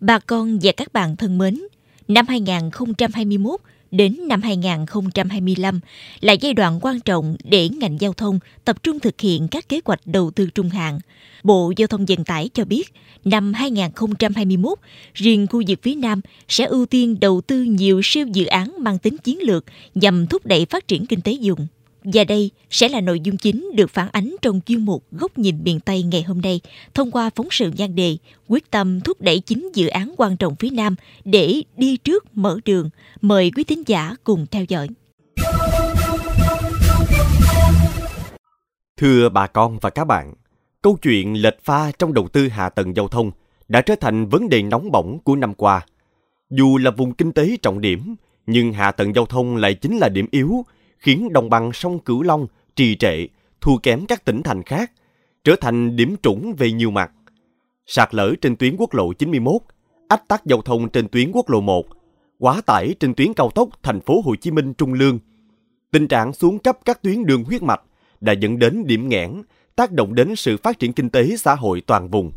Bà con và các bạn thân mến, năm 2021 đến năm 2025 là giai đoạn quan trọng để ngành giao thông tập trung thực hiện các kế hoạch đầu tư trung hạn. Bộ Giao thông Vận tải cho biết, năm 2021, riêng khu vực phía Nam sẽ ưu tiên đầu tư nhiều siêu dự án mang tính chiến lược nhằm thúc đẩy phát triển kinh tế dùng. Và đây sẽ là nội dung chính được phản ánh trong chuyên mục Góc nhìn miền Tây ngày hôm nay thông qua phóng sự nhan đề quyết tâm thúc đẩy chính dự án quan trọng phía Nam để đi trước mở đường. Mời quý thính giả cùng theo dõi. Thưa bà con và các bạn, câu chuyện lệch pha trong đầu tư hạ tầng giao thông đã trở thành vấn đề nóng bỏng của năm qua. Dù là vùng kinh tế trọng điểm, nhưng hạ tầng giao thông lại chính là điểm yếu khiến đồng bằng sông Cửu Long trì trệ, thua kém các tỉnh thành khác, trở thành điểm trũng về nhiều mặt. Sạt lở trên tuyến quốc lộ 91, ách tắc giao thông trên tuyến quốc lộ 1, quá tải trên tuyến cao tốc thành phố Hồ Chí Minh Trung Lương. Tình trạng xuống cấp các tuyến đường huyết mạch đã dẫn đến điểm nghẽn, tác động đến sự phát triển kinh tế xã hội toàn vùng.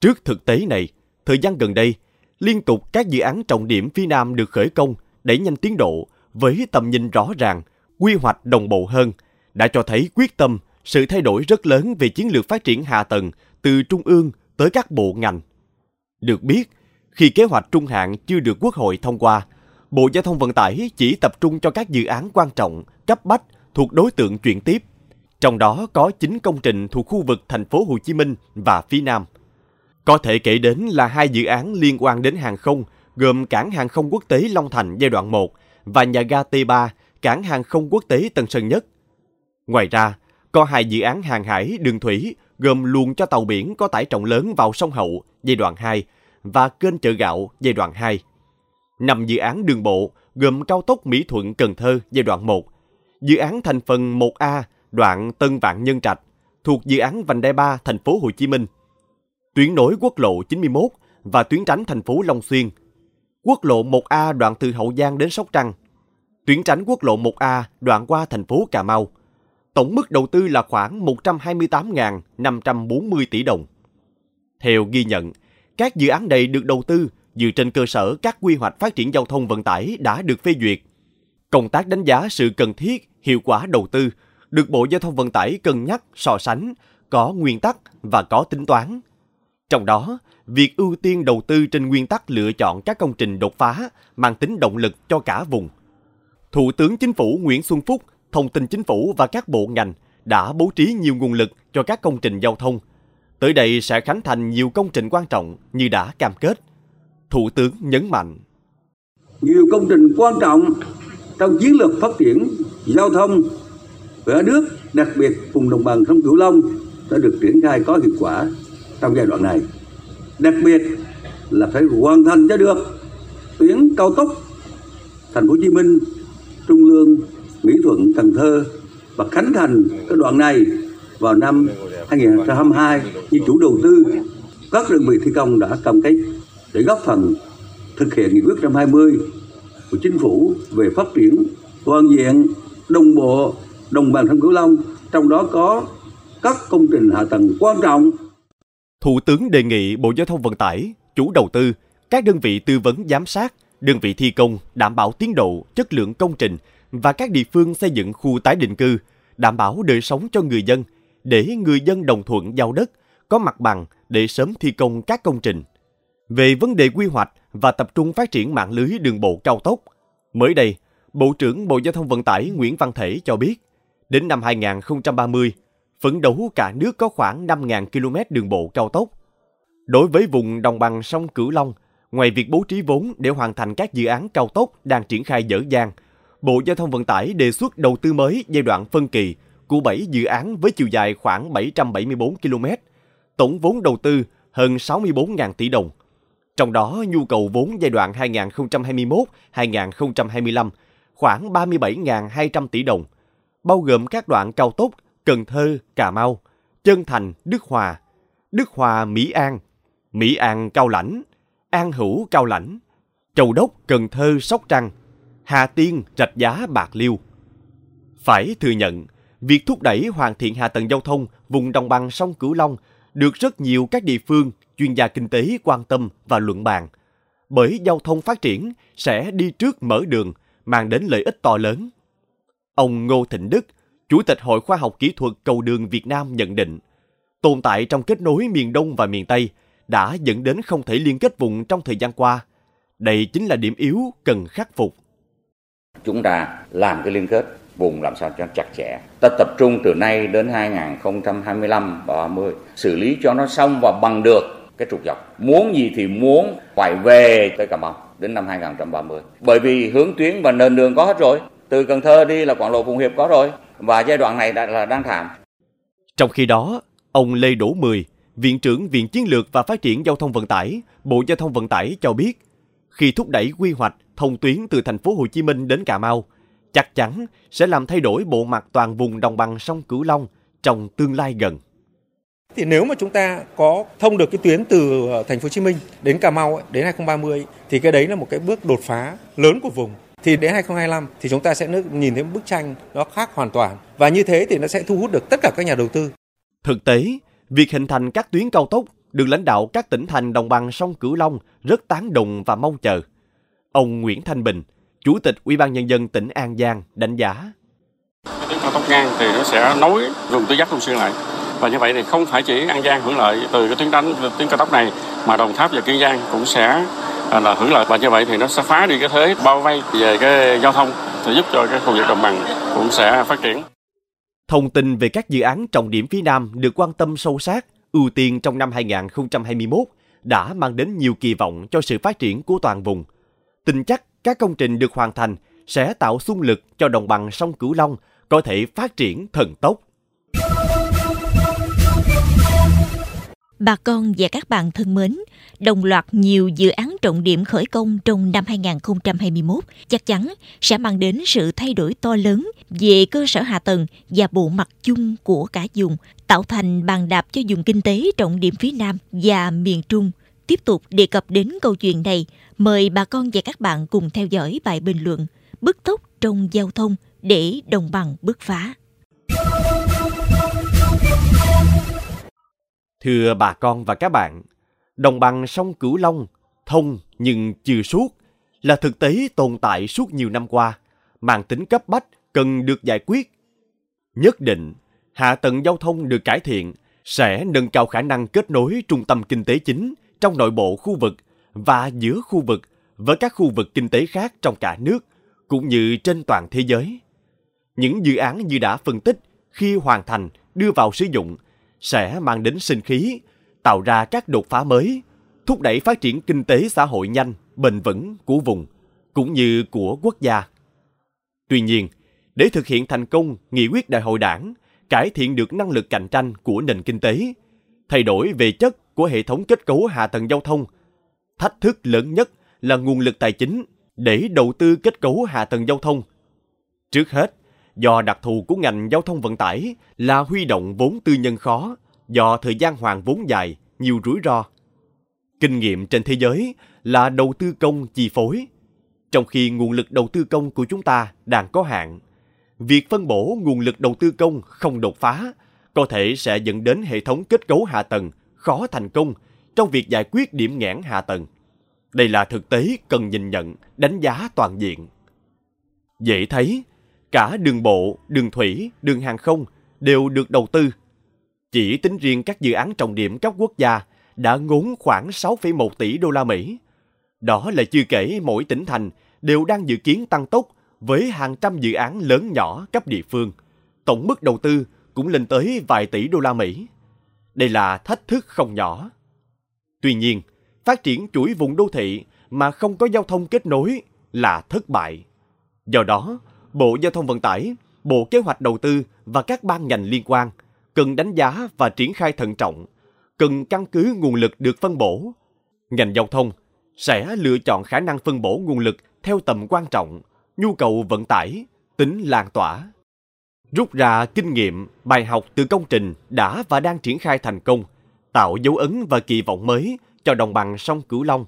Trước thực tế này, thời gian gần đây, liên tục các dự án trọng điểm phía Nam được khởi công, đẩy nhanh tiến độ với tầm nhìn rõ ràng, quy hoạch đồng bộ hơn, đã cho thấy quyết tâm, sự thay đổi rất lớn về chiến lược phát triển hạ tầng từ trung ương tới các bộ ngành. Được biết, khi kế hoạch trung hạn chưa được Quốc hội thông qua, Bộ Giao thông Vận tải chỉ tập trung cho các dự án quan trọng, cấp bách thuộc đối tượng chuyển tiếp. Trong đó có 9 công trình thuộc khu vực thành phố Hồ Chí Minh và phía Nam. Có thể kể đến là hai dự án liên quan đến hàng không, gồm cảng hàng không quốc tế Long Thành giai đoạn 1 và nhà ga T3, cảng hàng không quốc tế Tân Sơn Nhất. Ngoài ra, có hai dự án hàng hải đường thủy gồm luồng cho tàu biển có tải trọng lớn vào sông Hậu giai đoạn 2 và kênh chợ gạo giai đoạn 2. Năm dự án đường bộ gồm cao tốc Mỹ Thuận Cần Thơ giai đoạn 1, dự án thành phần 1A đoạn Tân Vạn Nhân Trạch thuộc dự án vành đai 3 thành phố Hồ Chí Minh, tuyến nối quốc lộ 91 và tuyến tránh thành phố Long Xuyên quốc lộ 1A đoạn từ Hậu Giang đến Sóc Trăng, tuyến tránh quốc lộ 1A đoạn qua thành phố Cà Mau. Tổng mức đầu tư là khoảng 128.540 tỷ đồng. Theo ghi nhận, các dự án này được đầu tư dựa trên cơ sở các quy hoạch phát triển giao thông vận tải đã được phê duyệt. Công tác đánh giá sự cần thiết, hiệu quả đầu tư được Bộ Giao thông Vận tải cân nhắc, so sánh, có nguyên tắc và có tính toán. Trong đó, việc ưu tiên đầu tư trên nguyên tắc lựa chọn các công trình đột phá mang tính động lực cho cả vùng. Thủ tướng Chính phủ Nguyễn Xuân Phúc, Thông tin Chính phủ và các bộ ngành đã bố trí nhiều nguồn lực cho các công trình giao thông. Tới đây sẽ khánh thành nhiều công trình quan trọng như đã cam kết. Thủ tướng nhấn mạnh. Nhiều công trình quan trọng trong chiến lược phát triển giao thông ở nước, đặc biệt vùng đồng bằng sông Cửu Long đã được triển khai có hiệu quả trong giai đoạn này đặc biệt là phải hoàn thành cho được tuyến cao tốc thành phố Hồ Chí Minh, Trung Lương, Mỹ Thuận, Cần Thơ và khánh thành cái đoạn này vào năm 2022 như chủ đầu tư. Các đơn vị thi công đã cam kết để góp phần thực hiện nghị quyết 120 của chính phủ về phát triển toàn diện, đồng bộ, đồng bằng sông Cửu Long, trong đó có các công trình hạ tầng quan trọng Thủ tướng đề nghị Bộ Giao thông Vận tải, chủ đầu tư, các đơn vị tư vấn giám sát, đơn vị thi công đảm bảo tiến độ, chất lượng công trình và các địa phương xây dựng khu tái định cư, đảm bảo đời sống cho người dân, để người dân đồng thuận giao đất, có mặt bằng để sớm thi công các công trình. Về vấn đề quy hoạch và tập trung phát triển mạng lưới đường bộ cao tốc, mới đây, Bộ trưởng Bộ Giao thông Vận tải Nguyễn Văn Thể cho biết, đến năm 2030, phấn đấu cả nước có khoảng 5.000 km đường bộ cao tốc. Đối với vùng đồng bằng sông Cửu Long, ngoài việc bố trí vốn để hoàn thành các dự án cao tốc đang triển khai dở dang, Bộ Giao thông Vận tải đề xuất đầu tư mới giai đoạn phân kỳ của 7 dự án với chiều dài khoảng 774 km, tổng vốn đầu tư hơn 64.000 tỷ đồng. Trong đó, nhu cầu vốn giai đoạn 2021-2025 khoảng 37.200 tỷ đồng, bao gồm các đoạn cao tốc Cần Thơ, Cà Mau, Chân Thành, Đức Hòa, Đức Hòa, Mỹ An, Mỹ An, Cao Lãnh, An Hữu, Cao Lãnh, Châu Đốc, Cần Thơ, Sóc Trăng, Hà Tiên, Rạch Giá, Bạc Liêu. Phải thừa nhận, việc thúc đẩy hoàn thiện hạ tầng giao thông vùng đồng bằng sông Cửu Long được rất nhiều các địa phương, chuyên gia kinh tế quan tâm và luận bàn. Bởi giao thông phát triển sẽ đi trước mở đường, mang đến lợi ích to lớn. Ông Ngô Thịnh Đức, Chủ tịch Hội Khoa học Kỹ thuật Cầu đường Việt Nam nhận định, tồn tại trong kết nối miền Đông và miền Tây đã dẫn đến không thể liên kết vùng trong thời gian qua. Đây chính là điểm yếu cần khắc phục. Chúng ta làm cái liên kết vùng làm sao cho chặt chẽ. Ta tập trung từ nay đến 2025 và 30 xử lý cho nó xong và bằng được cái trục dọc. Muốn gì thì muốn phải về tới Cà Mau đến năm 2030. Bởi vì hướng tuyến và nền đường có hết rồi. Từ Cần Thơ đi là quảng lộ Phụng Hiệp có rồi. Và giai đoạn này đã là đang thảm. Trong khi đó, ông Lê Đỗ Mười, Viện trưởng Viện Chiến lược và Phát triển Giao thông Vận tải, Bộ Giao thông Vận tải cho biết, khi thúc đẩy quy hoạch thông tuyến từ thành phố Hồ Chí Minh đến Cà Mau, chắc chắn sẽ làm thay đổi bộ mặt toàn vùng đồng bằng sông Cửu Long trong tương lai gần. Thì nếu mà chúng ta có thông được cái tuyến từ ờ, thành phố Hồ Chí Minh đến Cà Mau đến 2030 thì cái đấy là một cái bước đột phá lớn của vùng. Thì đến 2025 thì chúng ta sẽ nhìn thấy một bức tranh nó khác hoàn toàn và như thế thì nó sẽ thu hút được tất cả các nhà đầu tư. Thực tế, việc hình thành các tuyến cao tốc được lãnh đạo các tỉnh thành đồng bằng sông Cửu Long rất tán đồng và mong chờ. Ông Nguyễn Thanh Bình, Chủ tịch Ủy ban nhân dân tỉnh An Giang đánh giá. Tuyến cao tốc ngang thì nó sẽ nối vùng tứ giác Long Xuyên lại. Và như vậy thì không phải chỉ An Giang hưởng lợi từ cái tuyến đánh tuyến cao tốc này mà Đồng Tháp và Kiên Giang cũng sẽ À, là hưởng lợi và như vậy thì nó sẽ phá đi cái thế bao vây về cái giao thông thì giúp cho cái khu vực đồng bằng cũng sẽ phát triển. Thông tin về các dự án trọng điểm phía Nam được quan tâm sâu sát, ưu tiên trong năm 2021 đã mang đến nhiều kỳ vọng cho sự phát triển của toàn vùng. Tin chắc các công trình được hoàn thành sẽ tạo xung lực cho đồng bằng sông Cửu Long có thể phát triển thần tốc. Bà con và các bạn thân mến, đồng loạt nhiều dự án trọng điểm khởi công trong năm 2021 chắc chắn sẽ mang đến sự thay đổi to lớn về cơ sở hạ tầng và bộ mặt chung của cả vùng, tạo thành bàn đạp cho vùng kinh tế trọng điểm phía Nam và miền Trung. Tiếp tục đề cập đến câu chuyện này, mời bà con và các bạn cùng theo dõi bài bình luận Bức tốc trong giao thông để đồng bằng bứt phá. Thưa bà con và các bạn, đồng bằng sông Cửu Long thông nhưng chưa suốt là thực tế tồn tại suốt nhiều năm qua, mang tính cấp bách cần được giải quyết. Nhất định, hạ tầng giao thông được cải thiện sẽ nâng cao khả năng kết nối trung tâm kinh tế chính trong nội bộ khu vực và giữa khu vực với các khu vực kinh tế khác trong cả nước cũng như trên toàn thế giới. Những dự án như đã phân tích khi hoàn thành đưa vào sử dụng sẽ mang đến sinh khí, tạo ra các đột phá mới, thúc đẩy phát triển kinh tế xã hội nhanh, bền vững của vùng cũng như của quốc gia. Tuy nhiên, để thực hiện thành công nghị quyết đại hội đảng, cải thiện được năng lực cạnh tranh của nền kinh tế, thay đổi về chất của hệ thống kết cấu hạ tầng giao thông, thách thức lớn nhất là nguồn lực tài chính để đầu tư kết cấu hạ tầng giao thông. Trước hết, do đặc thù của ngành giao thông vận tải là huy động vốn tư nhân khó, do thời gian hoàn vốn dài, nhiều rủi ro. Kinh nghiệm trên thế giới là đầu tư công chi phối, trong khi nguồn lực đầu tư công của chúng ta đang có hạn. Việc phân bổ nguồn lực đầu tư công không đột phá có thể sẽ dẫn đến hệ thống kết cấu hạ tầng khó thành công trong việc giải quyết điểm nghẽn hạ tầng. Đây là thực tế cần nhìn nhận, đánh giá toàn diện. Dễ thấy, cả đường bộ, đường thủy, đường hàng không đều được đầu tư. Chỉ tính riêng các dự án trọng điểm cấp quốc gia đã ngốn khoảng 6,1 tỷ đô la Mỹ. Đó là chưa kể mỗi tỉnh thành đều đang dự kiến tăng tốc với hàng trăm dự án lớn nhỏ cấp địa phương. Tổng mức đầu tư cũng lên tới vài tỷ đô la Mỹ. Đây là thách thức không nhỏ. Tuy nhiên, phát triển chuỗi vùng đô thị mà không có giao thông kết nối là thất bại. Do đó, Bộ Giao thông Vận tải, Bộ Kế hoạch Đầu tư và các ban ngành liên quan cần đánh giá và triển khai thận trọng, cần căn cứ nguồn lực được phân bổ. Ngành giao thông sẽ lựa chọn khả năng phân bổ nguồn lực theo tầm quan trọng, nhu cầu vận tải, tính lan tỏa. Rút ra kinh nghiệm, bài học từ công trình đã và đang triển khai thành công, tạo dấu ấn và kỳ vọng mới cho đồng bằng sông Cửu Long.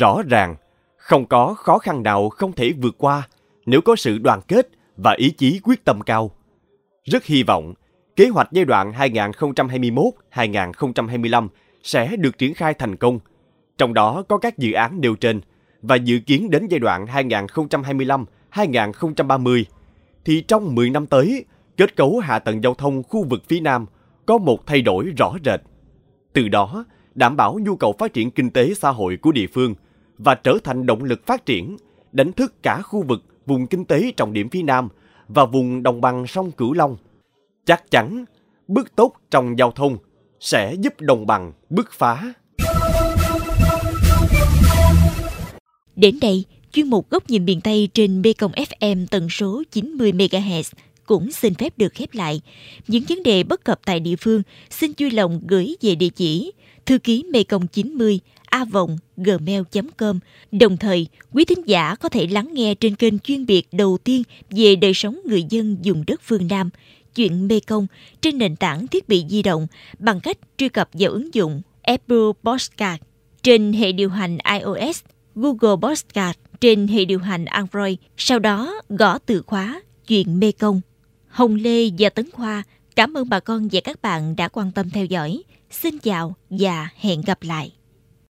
Rõ ràng, không có khó khăn nào không thể vượt qua nếu có sự đoàn kết và ý chí quyết tâm cao. Rất hy vọng kế hoạch giai đoạn 2021-2025 sẽ được triển khai thành công. Trong đó có các dự án nêu trên và dự kiến đến giai đoạn 2025-2030 thì trong 10 năm tới, kết cấu hạ tầng giao thông khu vực phía Nam có một thay đổi rõ rệt. Từ đó, đảm bảo nhu cầu phát triển kinh tế xã hội của địa phương và trở thành động lực phát triển, đánh thức cả khu vực vùng kinh tế trọng điểm phía Nam và vùng đồng bằng sông Cửu Long. Chắc chắn, bước tốt trong giao thông sẽ giúp đồng bằng bứt phá. Đến đây, chuyên mục góc nhìn miền Tây trên Mekong FM tần số 90 MHz cũng xin phép được khép lại. Những vấn đề bất cập tại địa phương xin vui lòng gửi về địa chỉ thư ký mekong 90 a vòng gmail.com. Đồng thời, quý thính giả có thể lắng nghe trên kênh chuyên biệt đầu tiên về đời sống người dân dùng đất phương Nam, chuyện Mê Công trên nền tảng thiết bị di động bằng cách truy cập vào ứng dụng Apple Podcast trên hệ điều hành iOS, Google Podcast trên hệ điều hành Android, sau đó gõ từ khóa chuyện Mê Công Hồng Lê và Tấn Khoa cảm ơn bà con và các bạn đã quan tâm theo dõi. Xin chào và hẹn gặp lại.